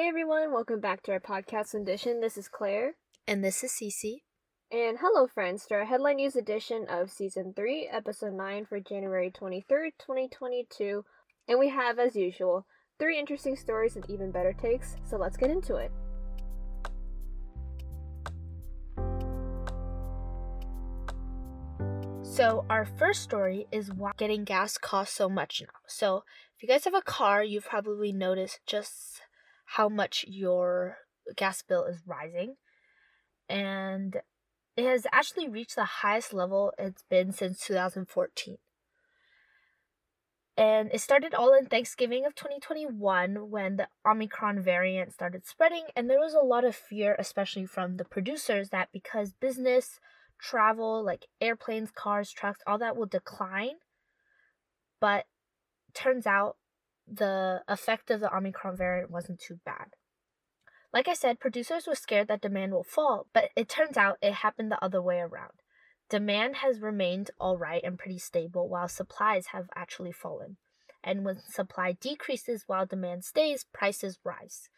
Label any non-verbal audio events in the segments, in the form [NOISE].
Hey everyone, welcome back to our podcast edition. This is Claire. And this is Cece. And hello, friends, to our headline news edition of season 3, episode 9 for January 23rd, 2022. And we have, as usual, three interesting stories and even better takes, so let's get into it. So, our first story is why getting gas costs so much now. So, if you guys have a car, you've probably noticed just how much your gas bill is rising. And it has actually reached the highest level it's been since 2014. And it started all in Thanksgiving of 2021 when the Omicron variant started spreading, and there was a lot of fear, especially from the producers, that because business, travel, like airplanes, cars, trucks, all that will decline. But turns out the effect of the Omicron variant wasn't too bad. Like I said, producers were scared that demand will fall, but it turns out it happened the other way around. Demand has remained alright and pretty stable, while supplies have actually fallen. And when supply decreases while demand stays, prices rise.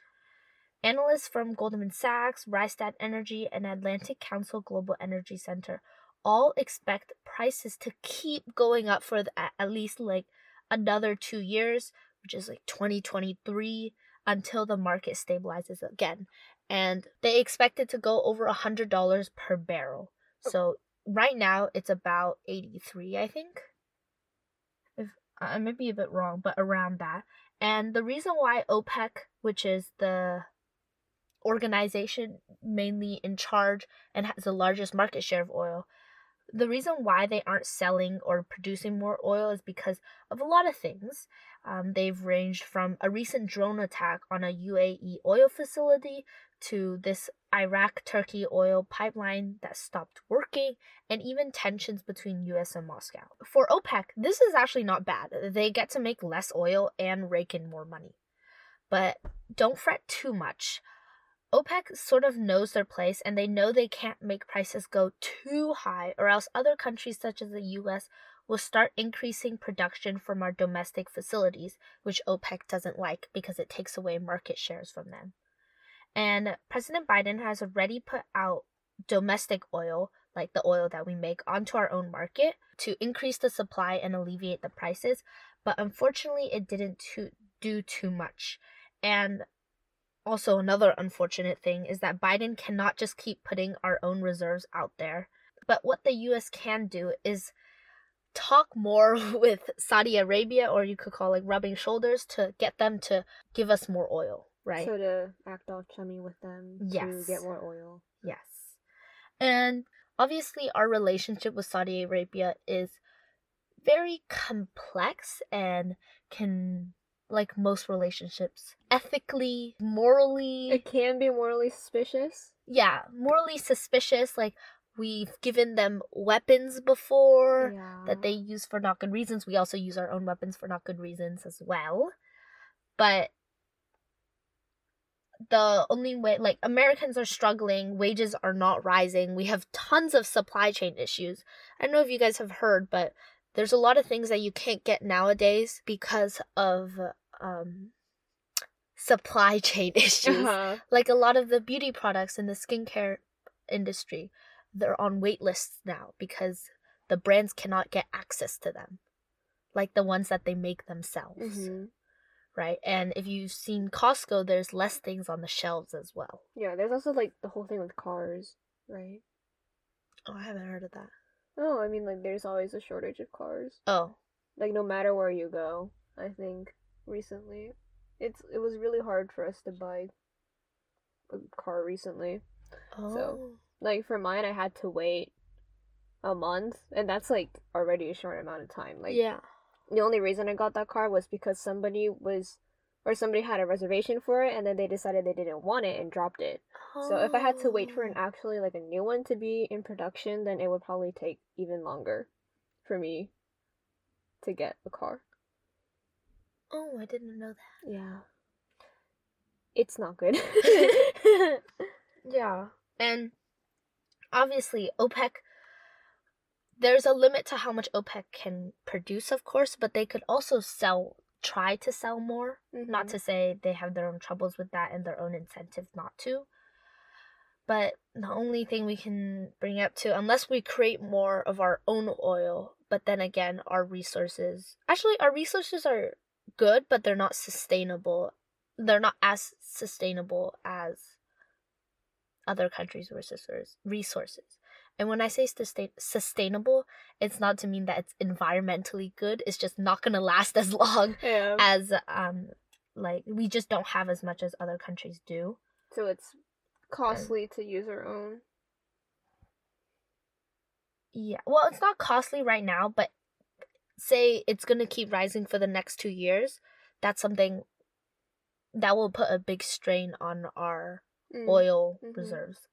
Analysts from Goldman Sachs, Rystad Energy, and Atlantic Council Global Energy Center all expect prices to keep going up for the, at least like another two years, which is like 2023 until the market stabilizes again. And they expect it to go over a $100 per barrel. Oh. So right now it's about 83, I think. If I may be a bit wrong, but around that. And the reason why OPEC, which is the organization mainly in charge and has the largest market share of oil, the reason why they aren't selling or producing more oil is because of a lot of things. Um, they've ranged from a recent drone attack on a UAE oil facility to this Iraq Turkey oil pipeline that stopped working, and even tensions between US and Moscow. For OPEC, this is actually not bad. They get to make less oil and rake in more money. But don't fret too much. OPEC sort of knows their place and they know they can't make prices go too high, or else other countries such as the US will start increasing production from our domestic facilities, which OPEC doesn't like because it takes away market shares from them. And President Biden has already put out domestic oil, like the oil that we make, onto our own market to increase the supply and alleviate the prices, but unfortunately, it didn't too, do too much. And also, another unfortunate thing is that Biden cannot just keep putting our own reserves out there. But what the US can do is talk more [LAUGHS] with Saudi Arabia, or you could call like rubbing shoulders to get them to give us more oil, right? So to act all chummy with them Yes. to get more oil. Yes. And obviously, our relationship with Saudi Arabia is very complex and can, like most relationships, ethically, morally, It can be morally suspicious. yeah, morally suspicious. Like, we've given them weapons before Yeah. that they use for not good reasons. We also use our own weapons for not good reasons as well. But the only way, like, Americans are struggling, wages are not rising, we have tons of supply chain issues. I don't know if you guys have heard, but there's a lot of things that you can't get nowadays because of um, supply [LAUGHS] chain issues Uh-huh. like a lot of the beauty products in the skincare industry they're on wait lists now because the brands cannot get access to them like the ones that they make themselves Mhm. right and if you've seen costco there's less things on the shelves as well Yeah, there's also like the whole thing with cars, right? oh i haven't heard of that Oh, I mean, like there's always a shortage of cars. oh Like no matter where you go, I think recently, it's it was really hard for us to buy a car recently. oh Like for mine, I had to wait a month, and that's like already a short amount of time. Like yeah the only reason I got that car was because somebody was or somebody had a reservation for it and then they decided they didn't want it and dropped it. So if I had to wait for an Oh. actually like a new one to be in production, then it would probably take even longer for me to get a car. oh i didn't know that Yeah. It's not good. [LAUGHS] [LAUGHS] Yeah. And obviously, OPEC, there's a limit to how much OPEC can produce, of course, but they could also sell try to sell more. Not Mhm. to say they have their own troubles with that and their own incentive not to. But the only thing we can bring up to, unless we create more of our own oil, but then again, our resources actually, our resources are good, but they're not sustainable. They're not as sustainable as other countries' resources. resources. And when I say sustain- sustainable, it's not to mean that it's environmentally good. It's just not gonna [LAUGHS] last as long [LAUGHS] Yeah. as um like we just don't have as much as other countries do. so it's costly to use our own. Yeah. Well, it's not costly right now, but say it's going to keep rising for the next 2 years, that's something that will put a big strain on our Mm. oil Mhm. reserves.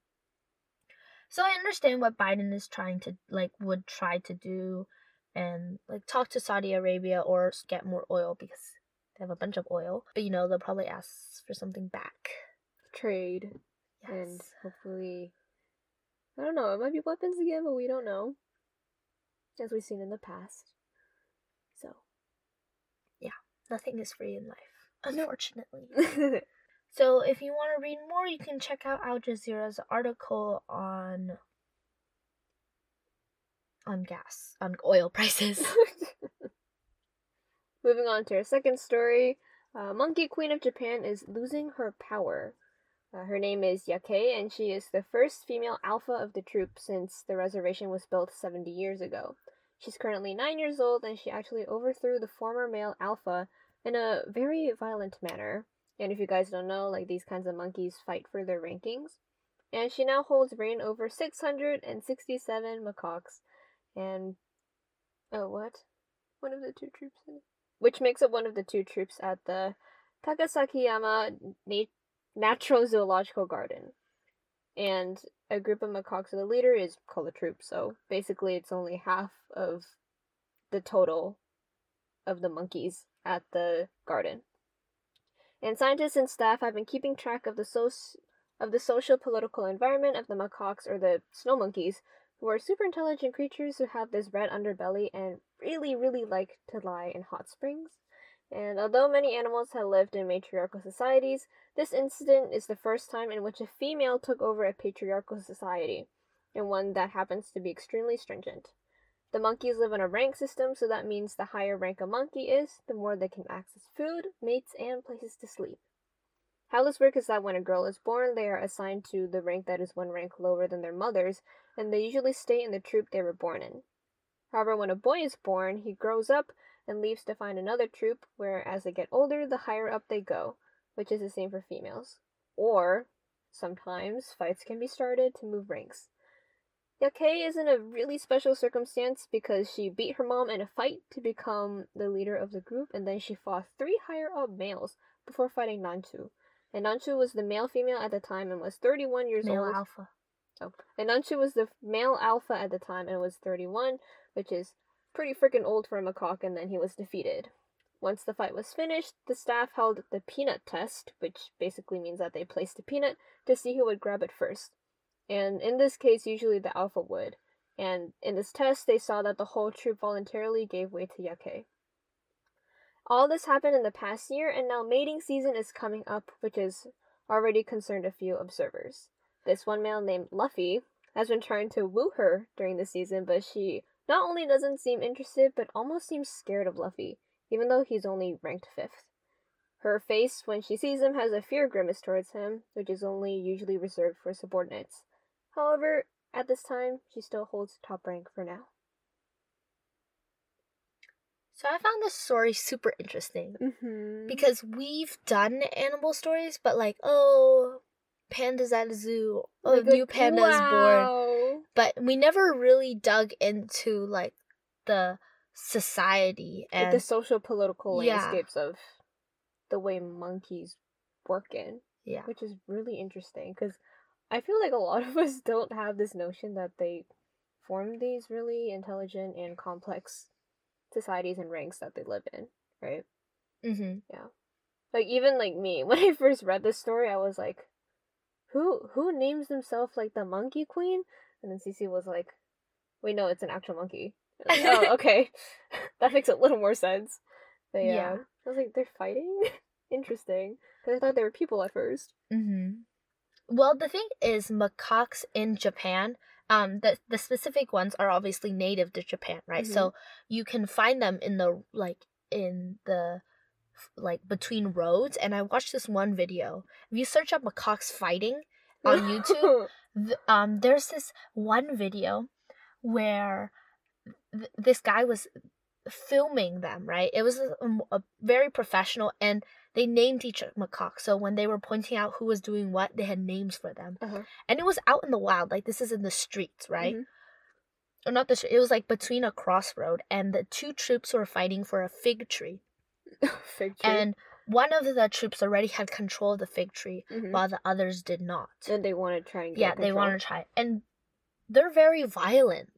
So I understand what Biden is trying to like would try to do and like talk to Saudi Arabia or get more oil because they have a bunch of oil. But you know, they'll probably ask for something back. Trade and Yes. hopefully, I don't know. It might be weapons again, but we don't know, as we've seen in the past. So. Yeah, nothing is free in life, [LAUGHS] unfortunately. [LAUGHS] So if you want to read more, you can check out Al Jazeera's article on on gas, on oil [LAUGHS] prices. [LAUGHS] Moving on to our second story. Uh, Monkey Queen of Japan is losing her power. Uh, her name is Yakei, and she is the first female alpha of the troop since the reservation was built 70 years ago. She's currently 9 years old, and she actually overthrew the former male alpha in a very violent manner. And if you guys don't know, like these kinds of monkeys fight for their rankings. And she now holds reign over 667 macaques. And. Oh, what? One of the two troops? Which makes it one of the two troops at the Takasakiyama Na- Natural Zoological Garden. And a group of macaques, the leader is called a troop, so basically it's only half of the total of the monkeys at the garden. And scientists and staff have been keeping track of the so- of the social political environment of the macaques or the snow monkeys, who are super intelligent creatures who have this red underbelly and really, really like to lie in hot springs. And although many animals have lived in matriarchal societies, this incident is the first time in which a female took over a patriarchal society, and one that happens to be extremely stringent. The monkeys live in a rank system, so that means the higher rank a monkey is, the more they can access food, mates, and places to sleep. How this works is that when a girl is born, they are assigned to the rank that is one rank lower than their mothers, and they usually stay in the troop they were born in. However, when a boy is born, he grows up and leaves to find another troop, where as they get older, the higher up they go, which is the same for females. Or, sometimes, fights can be started to move ranks. Yakei is in a really special circumstance because she beat her mom in a fight to become the leader of the group, and then she fought three higher up males before fighting Nanchu. And Nanchu was the male female at the time and was 31 years Male old. alpha. Oh. And Nanchu was the male alpha at the time and was 31, which is pretty freaking old for a macaque, and then he was defeated. Once the fight was finished, the staff held the peanut test, which basically means that they placed a peanut to see who would grab it first. And in this case, usually the alpha would. And in this test, they saw that the whole troop voluntarily gave way to Yakei. All this happened in the past year, and now mating season is coming up, which has already concerned a few observers. This one male named Luffy has been trying to woo her during the season, but she not only doesn't seem interested, but almost seems scared of Luffy, even though he's only ranked fifth. Her face, when she sees him, has a fear grimace towards him, which is only usually reserved for subordinates. However, at this time, she still holds top rank for now. So I found this story super interesting Mm-hmm. because we've done animal stories, but like, oh, pandas at a zoo, oh, new panda is born. But we never really dug into like the society Like and the social political Yeah. landscapes of the way monkeys work in. yeah. which is really interesting because I feel like a lot of [LAUGHS] us don't have this notion that they form these really intelligent and complex societies and ranks that they live in, right? Mm-hmm. Yeah. Like even like me, [LAUGHS] when I first read this story, I was like, "Who who names themselves like the Monkey Queen?" And then Cece was like, "Wait, no, it's an actual monkey." Like, oh, [LAUGHS] okay, that makes a little more sense. But yeah, Yeah. I was like, they're fighting? Interesting. Because I thought they were people at first. Mm-hmm. Well, the thing is, macaques in Japan, um, the the specific ones are obviously native to Japan, right? Mhm. So you can find them in the like in the like between roads. And I watched this one video. If you search up macaques fighting on YouTube, [LAUGHS] th- um, there's this one video where th- this guy was filming them, right? It was a, a very professional, and they named each macaque. So when they were pointing out who was doing what, they had names for them, Uh-huh. and it was out in the wild. Like this is in the streets, right? Mhm. Or not the street. It was like between a crossroad, and the two troops were fighting for a fig tree, [LAUGHS] Fig tree. and one of the troops already had control of the fig tree, Mhm. while the others did not. And they want to try and get it. yeah, they control. want to try, and they're very violent.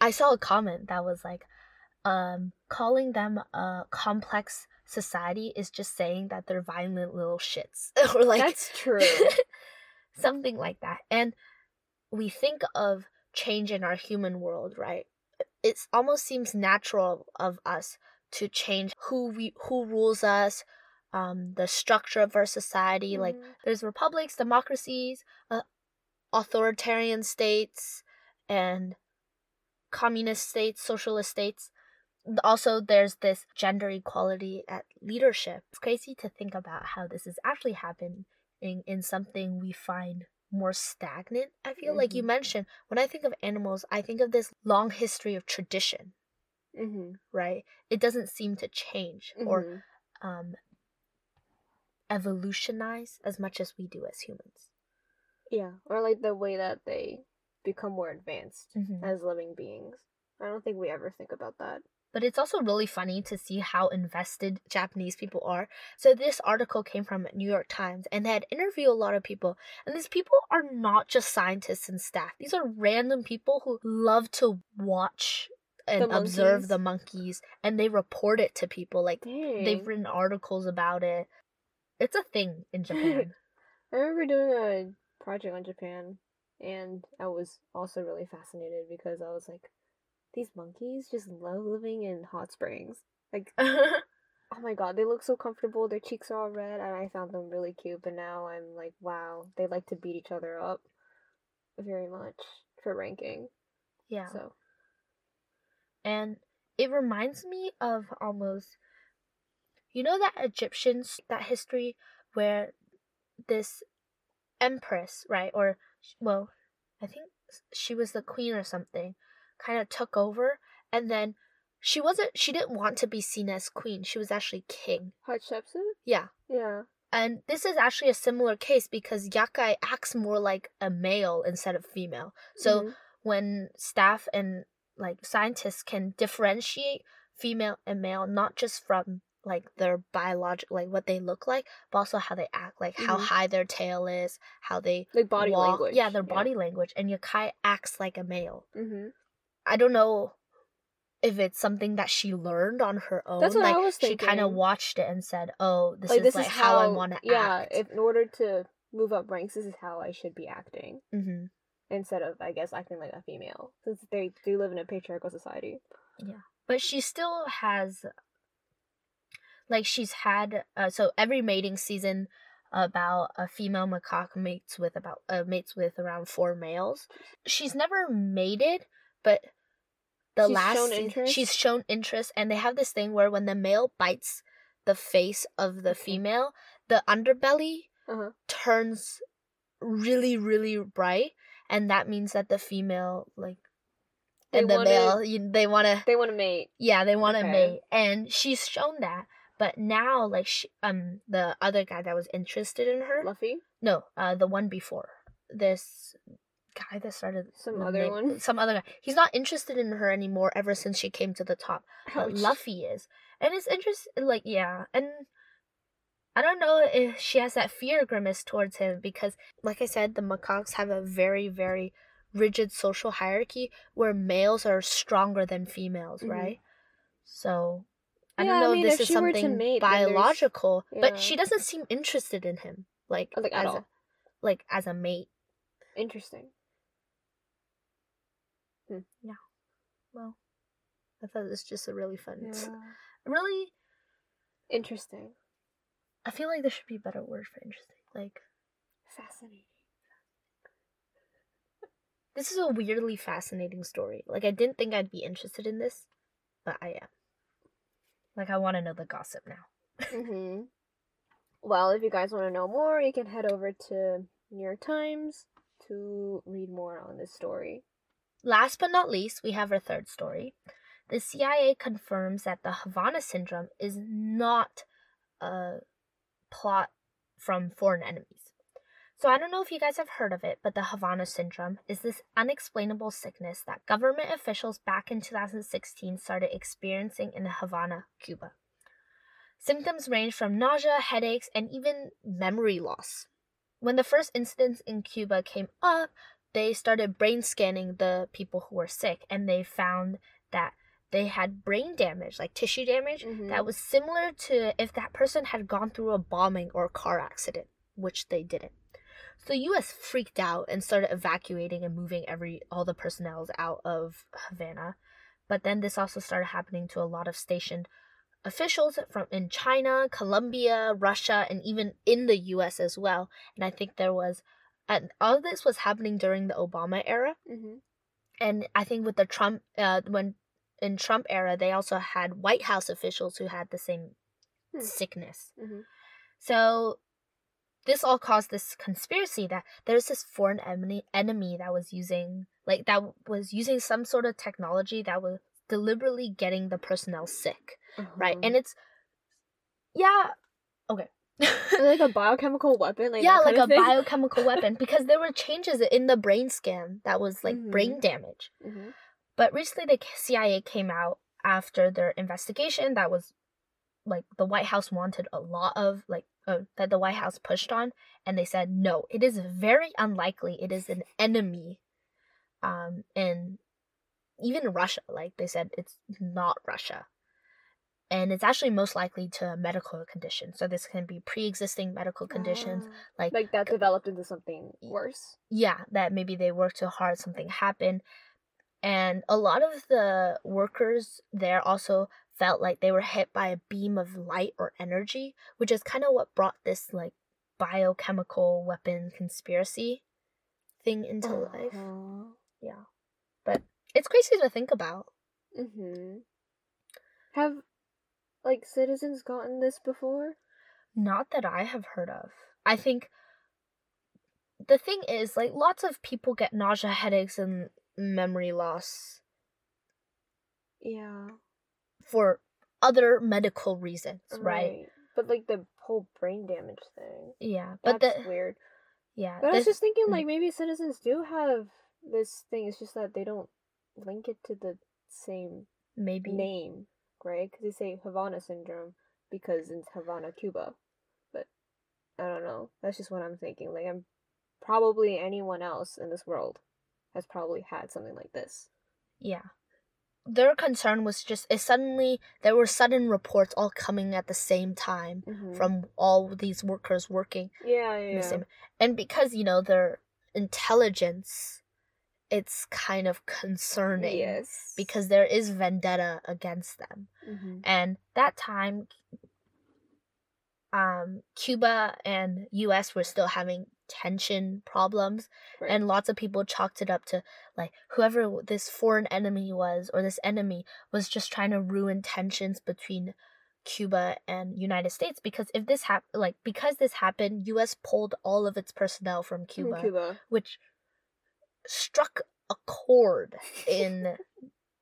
I saw a comment that was like, um, calling them a complex society is just saying that they're violent little shits, [LAUGHS] or like That's true. [LAUGHS] something like that. And we think of change in our human world, right? It almost seems natural of us to change who we who rules us, um, the structure of our society. Like Mhm. there's republics, democracies, uh, authoritarian states, and communist states, socialist states. Also, there's this gender equality at leadership. It's crazy to think about how this is actually happening in something we find more stagnant. I feel like you Mhm. mentioned when I think of animals, I think of this long history of tradition, Mhm. right? It doesn't seem to change or Mhm. um, evolutionize as much as we do as humans. yeah, or like the way that they become more advanced Mhm. as living beings. I don't think we ever think about that. But it's also really funny to see how invested Japanese people are. So this article came from New York Times and they had interviewed a lot of people. And these people are not just scientists and staff. These are random people who love to watch and The observe the monkeys and they report it to people. Like Dang. they've written articles about it. It's a thing in [LAUGHS] Japan. I remember doing a project on Japan, and I was also really fascinated because I was like, these monkeys just love living in hot springs. Like, [LAUGHS] oh my god, they look so comfortable. Their cheeks are all red, and I found them really cute. But now I'm like, wow, they like to beat each other up very much for ranking. yeah. So, and it reminds me of almost you know that egyptians that history where this empress right or well i think she was the queen or something kind of took over and then she wasn't she didn't want to be seen as queen she was actually king Hatshepsut? yeah Yeah. and this is actually a similar case because Yakei acts more like a male instead of female so Mhm. when staff and like scientists can differentiate female and male not just from like their biological like what they look like but also how they act like how Mhm. high their tail is how they like body walk language. yeah their body language and Yakei acts like a male hmm i don't know if it's something that she learned on her own That's what like I was thinking. she kind of watched it and said oh this like is this like is how, i want to yeah, act if in order to move up ranks, this is how I should be acting hmm instead of I guess acting like a female since they do live in a patriarchal society. Yeah, but she still has like she's had uh, so every mating season about a female macaque mates with about uh, mates with around four males she's never mated but the She's last shown interest? she's shown interest and they have this thing where when the male bites the face of the female the underbelly Uh-huh. turns really really bright and that means that the female like They and the wanna- male you, they want to They want to mate. yeah, they want to Okay. mate, and she's shown that. But now, like, she, um, the other guy that was interested in her, Luffy. no, uh, the one before this guy that started Some the other name- one? some other guy. He's not interested in her anymore ever since she came to the top. But Luffy is, and it's interesting. Like, yeah, and I don't know if she has that fear grimace towards him because, like I said, the macaques have a very, very rigid social hierarchy where males are stronger than females, Mhm. right? So I Yeah, don't I know mean, if this is she were to something mate, biological, yeah. but she doesn't seem interested in him, like, Like, as all. a, like as a mate. Interesting. Well, I thought it was just a really fun, Yeah. really Interesting. I feel like there should be a better word for interesting. Like Fascinating. this is a weirdly fascinating story. Like I didn't think I'd be interested in this, but I am. Like I want to know the gossip now. hmm Well, if you guys want to know more, you can head over to New York Times to read more on this story. Last but not least, we have our third story. The CIA confirms that the Havana syndrome is not a plot from foreign enemies. So I don't know if you guys have heard of it, but the Havana syndrome is this unexplainable sickness that government officials back in 2016 started experiencing in Havana, Cuba. Symptoms range from nausea, headaches, and even memory loss. When the first incidents in Cuba came up, they started brain scanning the people who were sick and they found that they had brain damage, like tissue damage, Mhm. that was similar to if that person had gone through a bombing or a car accident, which they didn't. So the US freaked out and started evacuating and moving every all the personnel out of Havana. But then this also started happening to a lot of stationed officials from in China, Colombia, Russia, and even in the US as well. And I think there was and all of this was happening during the Obama era Mm-hmm. and I think with the Trump, uh, when in Trump era, they also had White House officials who had the same Hmm. sickness. Mhm. So this all caused this conspiracy that there's this foreign enemy enemy that was using like that was using some sort of technology that was deliberately getting the personnel sick, right? Uh-huh. And it's yeah, okay. Like a biochemical weapon, like yeah, like a thing? biochemical [LAUGHS] weapon because there were changes in the brain scan that was like Mhm. brain damage. Mhm. But recently, the CIA came out after their investigation that was like the White House wanted a lot of like uh, that the White House pushed on, and they said no, it is very unlikely. It is an enemy, um, and even Russia, like they said, it's not Russia, and it's actually most likely to a medical condition. So this can be pre-existing medical conditions, Ah. like like that developed into something worse. yeah, that maybe they worked too hard, something happened. And a lot of the workers there also felt like they were hit by a beam of light or energy, which is kind of what brought this like biochemical weapon conspiracy thing into life. Uh-huh. Yeah. But it's crazy to think about. Mm-hmm. Have like citizens gotten this before? Not that I have heard of. I think the thing is, like, lots of people get nausea, headaches, and memory loss Yeah. for other medical reasons, right? But like the whole brain damage thing. Yeah, but That's the weird. yeah, But I was just thinking mm. like maybe citizens do have this thing. It's just that they don't link it to the same maybe name, right? Because they say Havana syndrome because it's Havana, Cuba. But I don't know. That's just what I'm thinking. Like I'm probably anyone else in this world has probably had something like this. yeah. Their concern was just is suddenly there were sudden reports all coming at the same time Mm-hmm. from all these workers working yeah, yeah. same and because you know their intelligence it's kind of concerning Yes. because there is vendetta against them Mhm. and that time um Cuba and US were still having tension problems Right. and lots of people chalked it up to like whoever this foreign enemy was or this enemy was just trying to ruin tensions between Cuba and United States because if this happened like because this happened US pulled all of its personnel from From Cuba, Cuba. which struck a chord [LAUGHS] in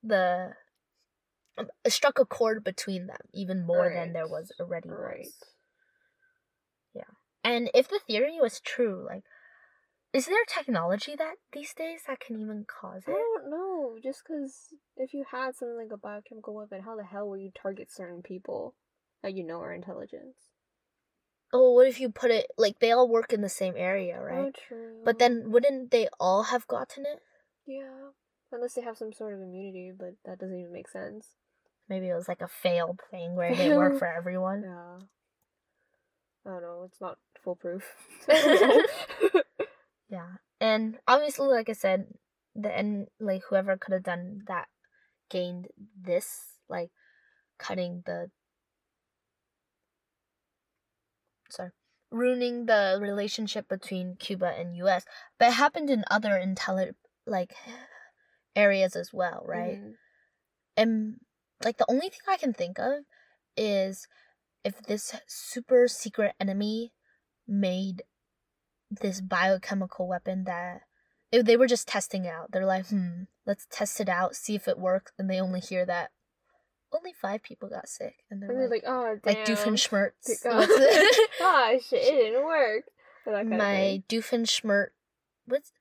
the struck a chord between them even more than there was already Right. was. And if the theory was true, like, is there technology that these days that can even cause it? I don't know. Just because if you had something like a biochemical weapon, how the hell would you target certain people that you know are intelligent? Oh, what if you put it like they all work in the same area, right? Oh, right? true. But then wouldn't they all have gotten it? yeah, unless they have some sort of immunity, but that doesn't even make sense. Maybe it was like a failed thing where they work [LAUGHS] for everyone. Yeah. I don't know. It's not foolproof. [LAUGHS] [LAUGHS] Yeah. And obviously, like I said, the and like whoever could have done that gained this, like cutting the ruining the relationship between Cuba and US. But it happened in other intelli like areas as well, right? Mhm. And like the only thing I can think of is if this super secret enemy made this biochemical weapon that if they were just testing out. They're like, hmm, let's test it out, see if it works, and they only hear that only five people got sick, and they're And like, like, oh, damn. like Doofenshmirtz. Gosh, it didn't work. Or that kind of My thing. Doofenshmirt. What's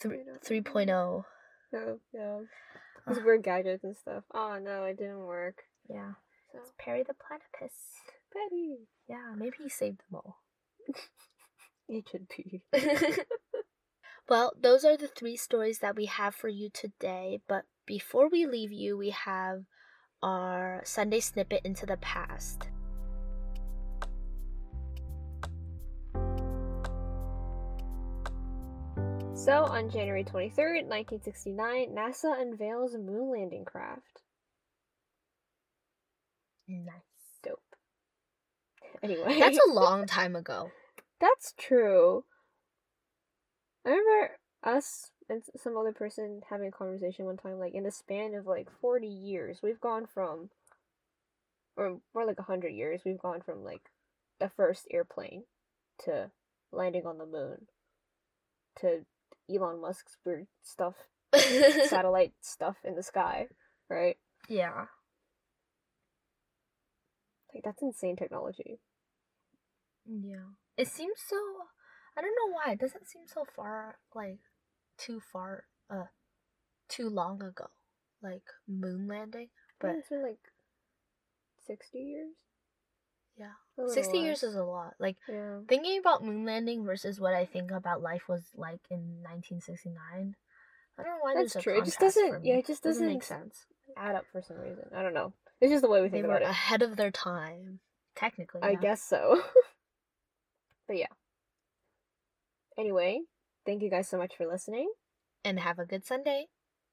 three dot- oh? No, yeah. Ugh. These weird gadgets and stuff. Oh no, it didn't work. Yeah, So it's Perry the Platypus. Perry. Yeah, maybe he saved them all. [LAUGHS] It should be. [LAUGHS] [LAUGHS] well, those are the three stories that we have for you today. But before we leave you, we have our Sunday snippet into the past. So, on January 23rd, 1969, NASA unveils a moon landing craft. Nice. Dope. Anyway. That's a [LAUGHS] long time ago. That's true. I remember us and some other person having a conversation one time, like in the span of like 40 years, we've gone from, or more like 100 years, we've gone from like the first airplane to landing on the moon to Elon Musk's weird stuff, [LAUGHS] satellite stuff in the sky, right? yeah. Like, that's insane technology. Yeah. It seems so I don't know why. It doesn't seem so far like too far uh too long ago. Like moon landing. But it's been like 60 years? yeah. Sixty years is a lot. Like Yeah. thinking about moon landing versus what I think about life was like in nineteen sixty nine. I don't know why That's true. It just doesn't- yeah, it just make doesn't- make sense. add up for some reason. I don't know. It's just the way we They think were about it. ahead of their time. Technically. I yeah. guess so. [LAUGHS] but yeah. Anyway, thank you guys so much for listening. And have a good Sunday.